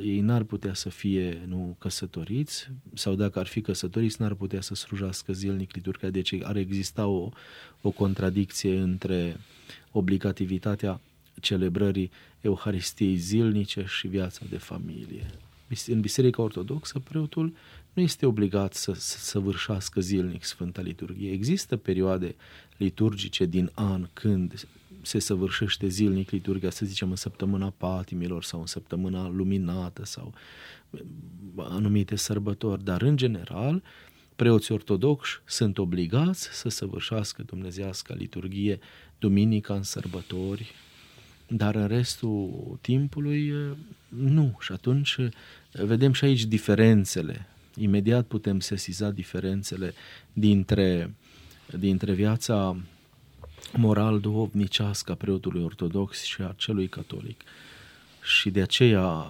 ei n-ar putea să fie nu căsătoriți sau dacă ar fi căsătoriți n-ar putea să slujească zilnic liturgia, deci ar exista o, o contradicție între obligativitatea celebrării Euharistiei zilnice și viața de familie. În Biserica Ortodoxă, preotul nu este obligat să, să săvârșească zilnic Sfânta Liturghie. Există perioade liturgice din an când se săvârșește zilnic liturgia, să zicem, în săptămâna patimilor sau în săptămâna luminată sau anumite sărbători, dar în general preoții ortodoxi sunt obligați să săvârșească dumnezească liturghie duminica în sărbători, dar în restul timpului nu. Și atunci vedem și aici diferențele. Imediat putem sesiza diferențele dintre, dintre viața moral duhovnicească a preotului ortodox și a celui catolic. Și de aceea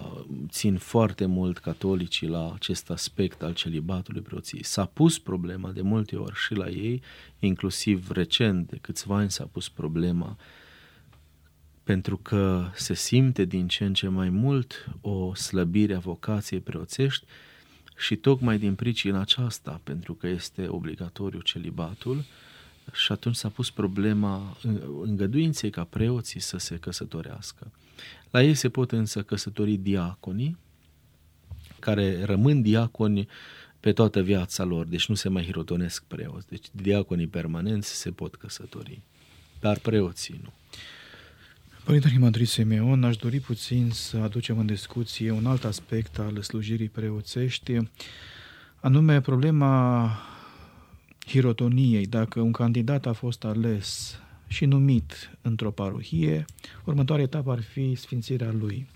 țin foarte mult catolicii la acest aspect al celibatului preoției. S-a pus problema de multe ori și la ei, inclusiv recent, de câțiva ani s-a pus problema pentru că se simte din ce în ce mai mult o slăbire a vocației preoțești și tocmai din pricina aceasta, pentru că este obligatoriu celibatul, și atunci s-a pus problema îngăduinței ca preoții să se căsătorească. La ei se pot însă căsători diaconii, care rămân diaconi pe toată viața lor, deci nu se mai hirotonesc preoți. Deci diaconii permanenți se pot căsători, dar preoții nu. Părinte Himadri Simeon, aș dori puțin să aducem în discuție un alt aspect al slujirii preoțești, anume problema hirotoniei, dacă un candidat a fost ales și numit într-o parohie, următoarea etapă ar fi sfințirea lui.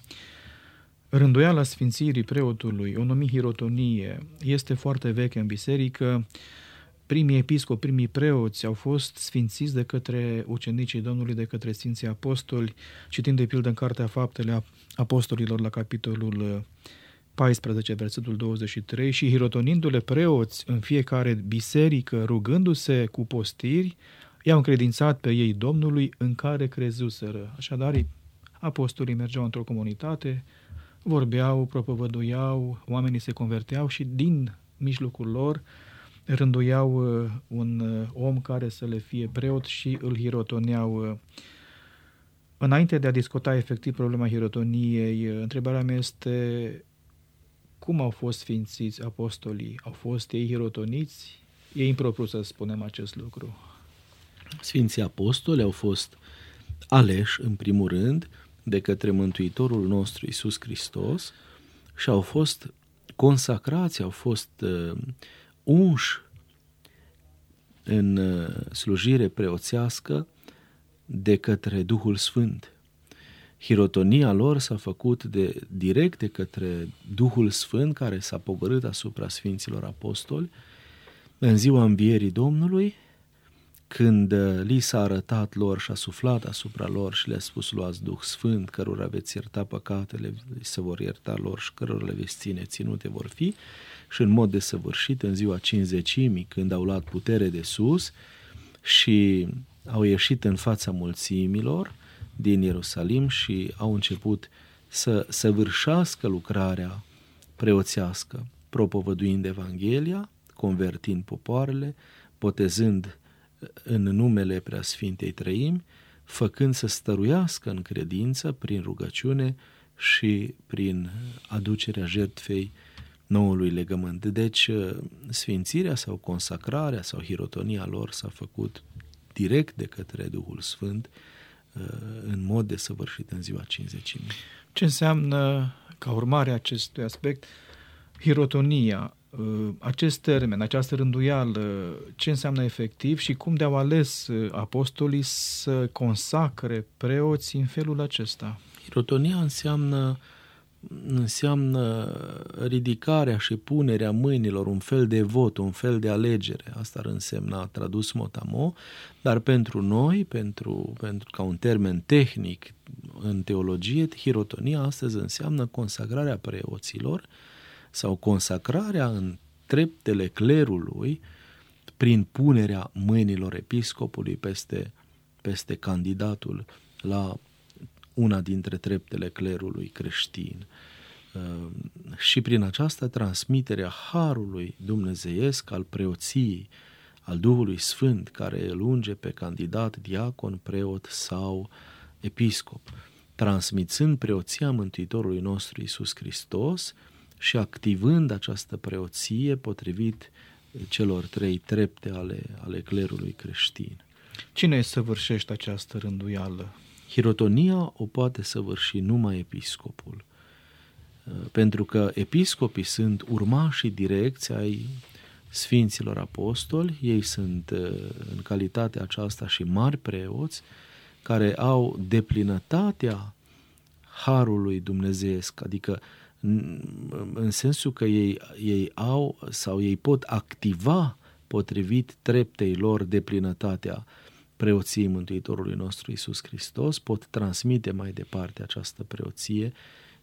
Rânduiala sfințirii preotului, o numi hirotonie, este foarte veche în biserică. Primii episcopi, primii preoți au fost sfințiți de către ucenicii Domnului, de către Sfinții Apostoli, citind de pildă în Cartea Faptele Apostolilor la capitolul 14, versetul 23, și hirotonindu-le preoți în fiecare biserică, rugându-se cu postiri, i-au încredințat pe ei Domnului în care crezuseră. Așadar, apostolii mergeau într-o comunitate, vorbeau, propovăduiau, oamenii se converteau și din mijlocul lor rânduiau uh, un uh, om care să le fie preot și îl hirotoneau. Uh. Înainte de a discuta efectiv problema hirotoniei, întrebarea mea este cum au fost sfințiți apostolii? Au fost ei hirotoniți? E impropriu să spunem acest lucru. Sfinții apostoli au fost aleși, în primul rând, de către Mântuitorul nostru Isus Hristos și au fost consacrați, au fost uh, unși în uh, slujire preoțească de către Duhul Sfânt. Hirotonia lor s-a făcut de, direct de către Duhul Sfânt care s-a pogorât asupra Sfinților Apostoli în ziua învierii Domnului, când uh, li s-a arătat lor și a suflat asupra lor și le-a spus luați Duh Sfânt, cărora veți ierta păcatele, se vor ierta lor și cărora le veți ține, ținute vor fi, și în mod desăvârșit în ziua cinzecimii, când au luat putere de sus și au ieșit în fața mulțimilor, din Ierusalim și au început să săvârșească lucrarea preoțească, propovăduind Evanghelia, convertind popoarele, botezând în numele Preasfintei Trăimi, făcând să stăruiască în credință prin rugăciune și prin aducerea jertfei noului legământ. Deci, sfințirea sau consacrarea sau hirotonia lor s-a făcut direct de către Duhul Sfânt în mod desăvârșit în ziua 50. Ce înseamnă, ca urmare a acestui aspect, hirotonia, uh, acest termen, această rânduială, ce înseamnă efectiv și cum de-au ales uh, apostolii să consacre preoții în felul acesta? Hirotonia înseamnă înseamnă ridicarea și punerea mâinilor, un fel de vot, un fel de alegere. Asta ar însemna tradus motamo, dar pentru noi, pentru, pentru ca un termen tehnic în teologie, hirotonia astăzi înseamnă consacrarea preoților sau consacrarea în treptele clerului prin punerea mâinilor episcopului peste, peste candidatul la una dintre treptele clerului creștin. Uh, și prin această transmitere a harului dumnezeiesc al preoției, al Duhului Sfânt, care îl unge pe candidat, diacon, preot sau episcop, transmițând preoția Mântuitorului nostru Isus Hristos și activând această preoție potrivit celor trei trepte ale, ale clerului creștin. Cine săvârșește această rânduială? Hirotonia o poate săvârși numai episcopul, uh, pentru că episcopii sunt urmașii direcți ai Sfinților Apostoli, ei sunt uh, în calitatea aceasta și mari preoți, care au deplinătatea harului dumnezeiesc, adică în sensul că ei, ei au sau ei pot activa potrivit treptei lor deplinătatea preoției Mântuitorului nostru Isus Hristos, pot transmite mai departe această preoție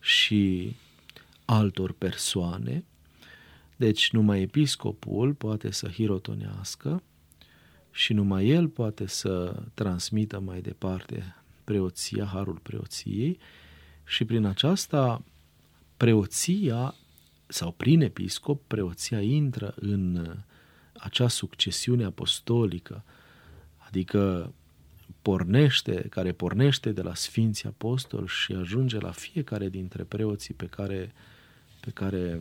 și altor persoane. Deci numai episcopul poate să hirotonească și numai el poate să transmită mai departe preoția, harul preoției și prin aceasta preoția sau prin episcop preoția intră în acea succesiune apostolică adică pornește, care pornește de la Sfinții Apostoli și ajunge la fiecare dintre preoții pe care, pe care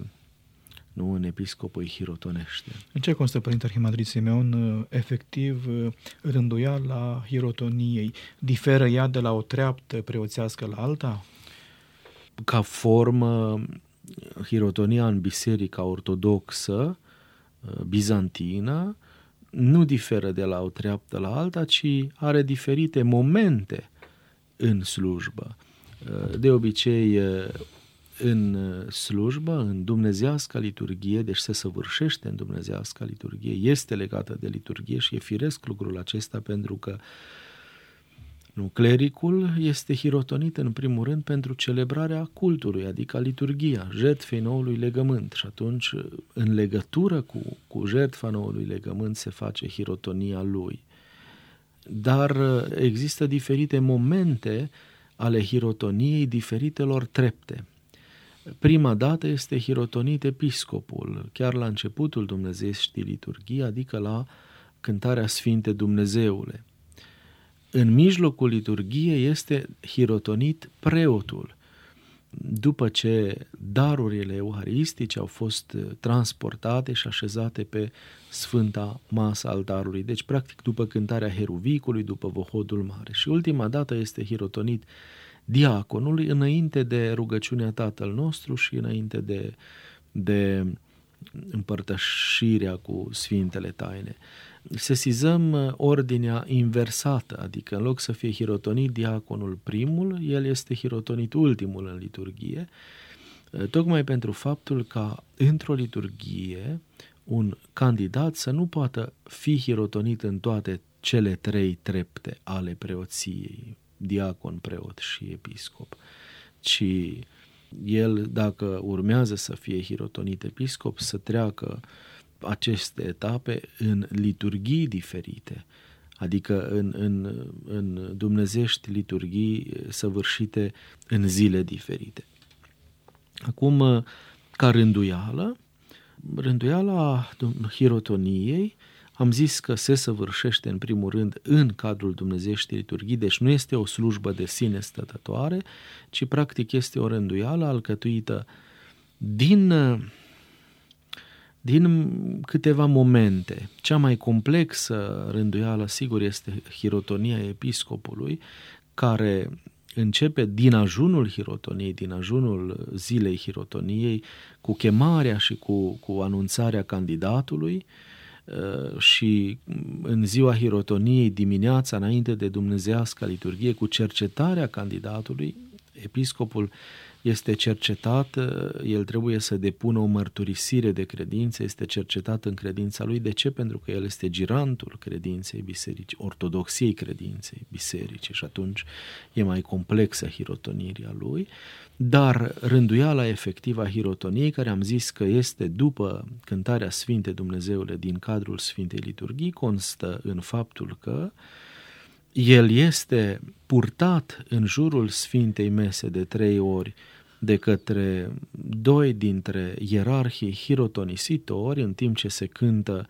nu un episcop îi hirotonește. În ce constă, Părinte Arhimandrit Simeon, efectiv rânduiala hirotoniei? Diferă ea de la o treaptă preoțească la alta? Ca formă, hirotonia în biserica ortodoxă bizantină nu diferă de la o treaptă la alta, ci are diferite momente în slujbă. De obicei, în slujbă, în dumnezească liturghie, deci se săvârșește în dumnezească liturghie, este legată de liturghie și e firesc lucrul acesta pentru că uh, nu, clericul este hirotonit în primul rând pentru celebrarea cultului, adică liturgia, jertfei noului legământ și atunci în legătură cu, cu jertfa noului legământ se face hirotonia lui. Dar există diferite momente ale hirotoniei diferitelor trepte. Prima dată este hirotonit episcopul, chiar la începutul dumnezeieștii liturghii, adică la cântarea Sfinte Dumnezeule în mijlocul liturgiei este hirotonit preotul. După ce darurile euharistice au fost transportate și așezate pe sfânta masă al darului, deci practic după cântarea heruvicului, după vohodul mare. Și ultima dată este hirotonit diaconului înainte de rugăciunea Tatăl nostru și înainte de, de împărtășirea cu Sfintele Taine sesizăm uh, ordinea inversată, adică în loc să fie hirotonit diaconul primul, el este hirotonit ultimul în liturghie, uh, tocmai pentru faptul ca într-o liturghie un candidat să nu poată fi hirotonit în toate cele trei trepte ale preoției, diacon, preot și episcop, ci el, dacă urmează să fie hirotonit episcop, să treacă uh, aceste etape în liturghii diferite, adică în, în, în dumnezești liturghii săvârșite în zile diferite. Acum, ca rânduială, rânduiala hirotoniei am zis că se săvârșește în primul rând în cadrul Dumnezeieștii liturghii, deci nu este o slujbă de sine stătătoare, ci practic este o rânduială alcătuită din, din câteva momente. Cea mai complexă rânduială, sigur, este hirotonia episcopului, care începe din ajunul hirotoniei, din ajunul zilei hirotoniei, cu chemarea și cu, cu anunțarea candidatului uh, și în ziua hirotoniei dimineața înainte de dumnezească liturghie cu cercetarea candidatului, episcopul este cercetat, el trebuie să depună o mărturisire de credință, este cercetat în credința lui. De ce? Pentru că el este girantul credinței biserici, ortodoxiei credinței biserici și atunci e mai complexă hirotonirea lui. Dar rânduiala efectivă a hirotoniei, care am zis că este după cântarea Sfinte Dumnezeule din cadrul Sfintei Liturghii, constă în faptul că el este purtat în jurul Sfintei Mese de trei ori de către doi dintre ierarhii hirotonisitori în timp ce se cântă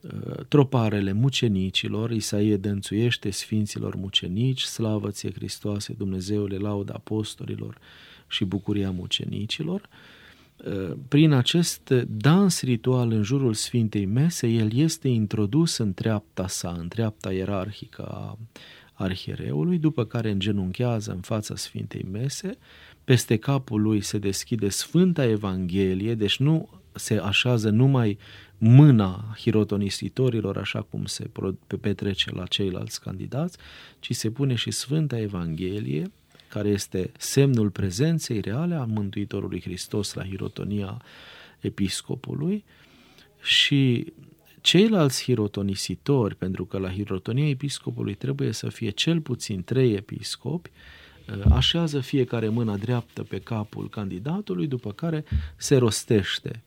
uh, troparele mucenicilor, Isaie dănțuiește sfinților mucenici, slavă ție Hristoase, Dumnezeule, lauda apostolilor și bucuria mucenicilor. Uh, prin acest dans ritual în jurul Sfintei Mese, el este introdus în treapta sa, în treapta ierarhică a arhiereului, după care îngenunchează în fața Sfintei Mese, peste capul lui se deschide Sfânta Evanghelie, deci nu se așează numai mâna hirotonisitorilor, așa cum se petrece la ceilalți candidați, ci se pune și Sfânta Evanghelie, care este semnul prezenței reale a Mântuitorului Hristos la hirotonia episcopului. Și ceilalți hirotonisitori, pentru că la hirotonia episcopului trebuie să fie cel puțin trei episcopi, Uh, așează fiecare mână dreaptă pe capul candidatului, după care se rostește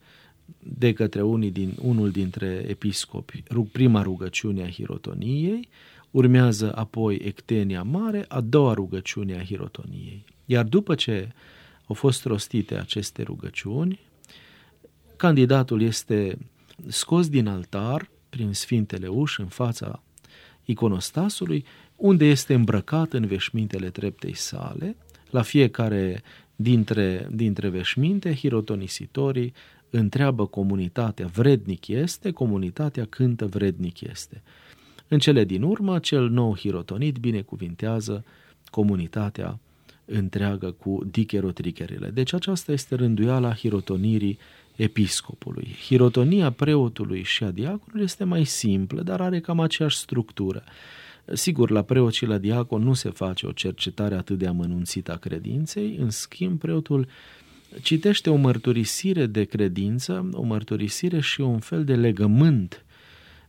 de către unii din, unul dintre episcopi prima rugăciune a hirotoniei, urmează apoi ectenia mare, a doua rugăciune a hirotoniei. Iar după ce au fost rostite aceste rugăciuni, candidatul este scos din altar prin sfintele uși în fața iconostasului unde este îmbrăcat în veșmintele treptei sale, la fiecare dintre, dintre veșminte, hirotonisitorii întreabă comunitatea vrednic este, comunitatea cântă vrednic este. În cele din urmă, cel nou hirotonit binecuvintează comunitatea întreagă cu dicherotricherele. Deci aceasta este rânduiala hirotonirii episcopului. Hirotonia preotului și a diaconului este mai simplă, dar are cam aceeași structură. Sigur, la preot și la diacon nu se face o cercetare atât de amănunțită a credinței, în schimb, preotul citește o mărturisire de credință, o mărturisire și un fel de legământ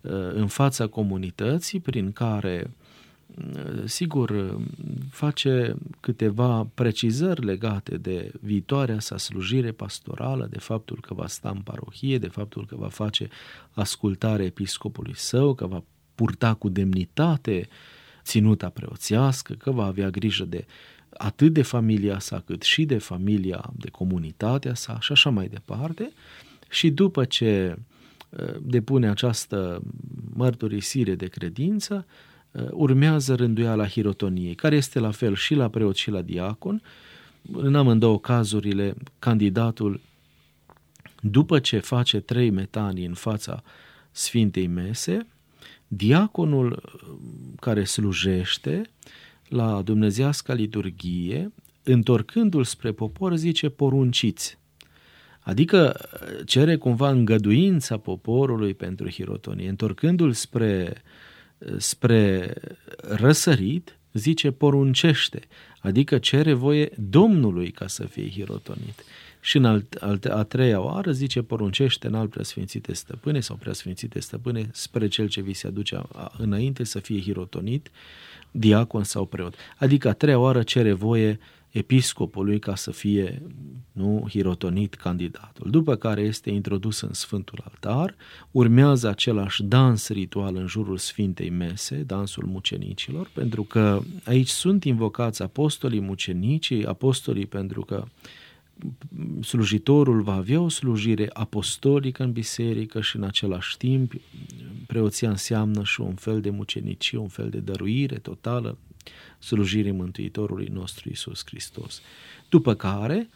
uh, în fața comunității prin care uh, sigur, face câteva precizări legate de viitoarea sa slujire pastorală, de faptul că va sta în parohie, de faptul că va face ascultare episcopului său, că va purta cu demnitate ținuta preoțească, că va avea grijă de atât de familia sa cât și de familia, de comunitatea sa și așa mai departe. Și după ce uh, depune această mărturisire de credință, uh, urmează rânduiala hirotoniei, care este la fel și la preot și la diacon. În amândouă cazurile, candidatul, după ce face trei metanii în fața Sfintei Mese, diaconul uh, care slujește la dumnezească liturghie, întorcându-l spre popor, zice porunciți. Adică uh, cere cumva îngăduința poporului pentru hirotonie. Întorcându-l spre, uh, spre răsărit, zice poruncește, adică cere voie Domnului ca să fie hirotonit. Și în alt, alt, a treia oară zice, poruncește în alt preasfințite stăpâne sau preasfințite stăpâne spre cel ce vi se aduce înainte să fie hirotonit, diacon sau preot. Adică a treia oară cere voie episcopului ca să fie nu, hirotonit candidatul. După care este introdus în Sfântul Altar, urmează același dans ritual în jurul Sfintei Mese, dansul mucenicilor, pentru că aici sunt invocați apostolii mucenicii, apostolii pentru că slujitorul va avea o slujire apostolică în biserică și în același timp preoția înseamnă și un fel de mucenicie, un fel de dăruire totală slujirii Mântuitorului nostru Isus Hristos. După care,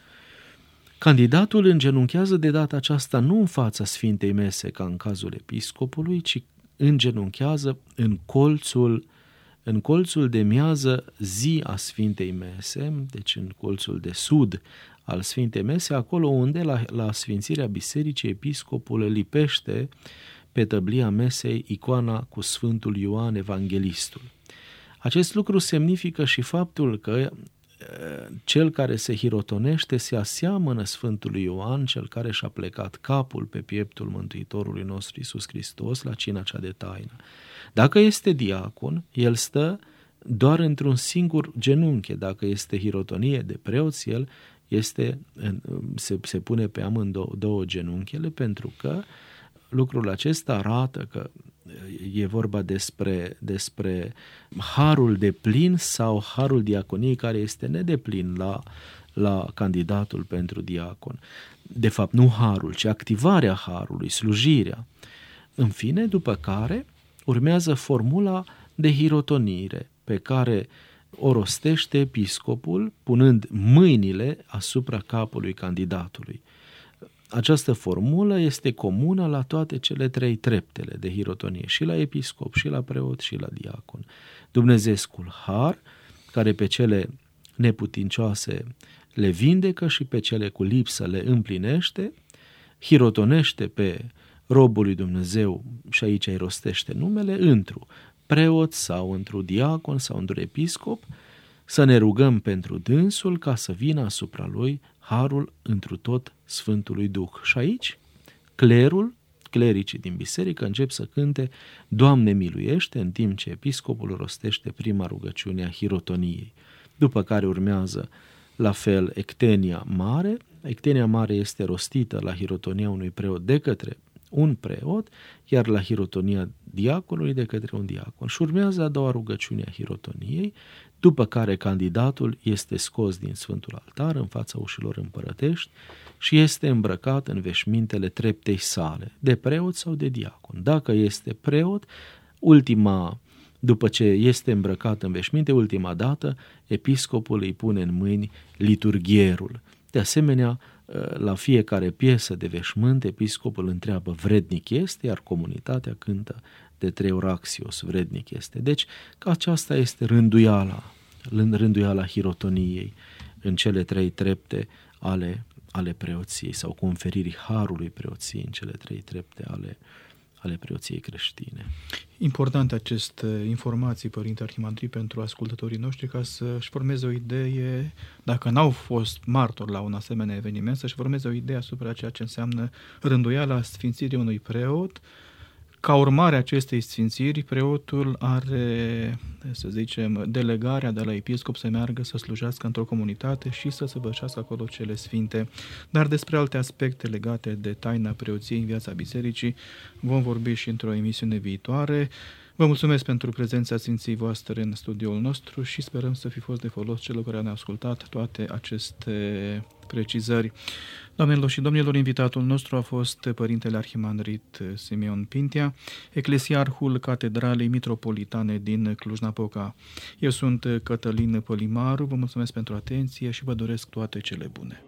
candidatul îngenunchează de data aceasta nu în fața Sfintei Mese ca în cazul episcopului, ci îngenunchează în colțul în colțul de miază zi a Sfintei Mese, deci în colțul de sud al Sfintei Mese, acolo unde la, la Sfințirea Bisericii Episcopul lipește pe tăblia mesei icoana cu Sfântul Ioan Evanghelistul. Acest lucru semnifică și faptul că cel care se hirotonește se aseamănă Sfântului Ioan, cel care și-a plecat capul pe pieptul Mântuitorului nostru Isus Hristos la cina cea de taină. Dacă este diacon, el stă doar într-un singur genunchi. Dacă este hirotonie de preoți, el este, se, se pune pe amândouă două genunchiele pentru că lucrul acesta arată că e vorba despre, despre harul de plin sau harul diaconiei care este nedeplin la, la candidatul pentru diacon. De fapt, nu harul, ci activarea harului, slujirea. În fine, după care urmează formula de hirotonire pe care o rostește episcopul punând mâinile asupra capului candidatului. Această formulă este comună la toate cele trei treptele de hirotonie, și la episcop, și la preot, și la diacon. Dumnezeescul har, care pe cele neputincioase le vindecă și pe cele cu lipsă le împlinește, hirotonește pe robul lui Dumnezeu, și aici îi rostește numele, întru preot sau într-un diacon sau într-un episcop, să ne rugăm pentru dânsul ca să vină asupra lui harul întru tot Sfântului Duh. Și aici, clerul, clericii din biserică încep să cânte Doamne miluiește, în timp ce episcopul rostește prima rugăciune a hirotoniei. După care urmează la fel ectenia mare. Ectenia mare este rostită la hirotonia unui preot de către un preot, iar la hirotonia diaconului de către un diacon. Și urmează a doua rugăciune a hirotoniei, după care candidatul este scos din Sfântul Altar în fața ușilor împărătești și este îmbrăcat în veșmintele treptei sale, de preot sau de diacon. Dacă este preot, ultima, după ce este îmbrăcat în veșminte, ultima dată, episcopul îi pune în mâini liturghierul. De asemenea, la fiecare piesă de veșmânt, episcopul întreabă vrednic este, iar comunitatea cântă de trei oraxios, vrednic este. Deci, că aceasta este rânduiala, rânduiala hirotoniei în cele trei trepte ale, ale preoției sau conferirii harului preoției în cele trei trepte ale, ale preoției creștine. Important aceste informații, Părinte Arhimandri, pentru ascultătorii noștri, ca să-și formeze o idee, dacă n-au fost martori la un asemenea eveniment, să-și formeze o idee asupra ceea ce înseamnă rânduiala sfințirii unui preot, ca urmare a acestei sfințiri, preotul are, să zicem, delegarea de la episcop să meargă să slujească într-o comunitate și să săvârșească acolo cele sfinte. Dar despre alte aspecte legate de taina preoției în viața bisericii vom vorbi și într-o emisiune viitoare. Vă mulțumesc pentru prezența Sfinții voastre în studioul nostru și sperăm să fi fost de folos celor care ne-au ascultat toate aceste precizări. Doamnelor și domnilor, invitatul nostru a fost Părintele Arhimandrit Simeon Pintea, eclesiarhul Catedralei Mitropolitane din Cluj-Napoca. Eu sunt Cătălin Pălimaru, vă mulțumesc pentru atenție și vă doresc toate cele bune.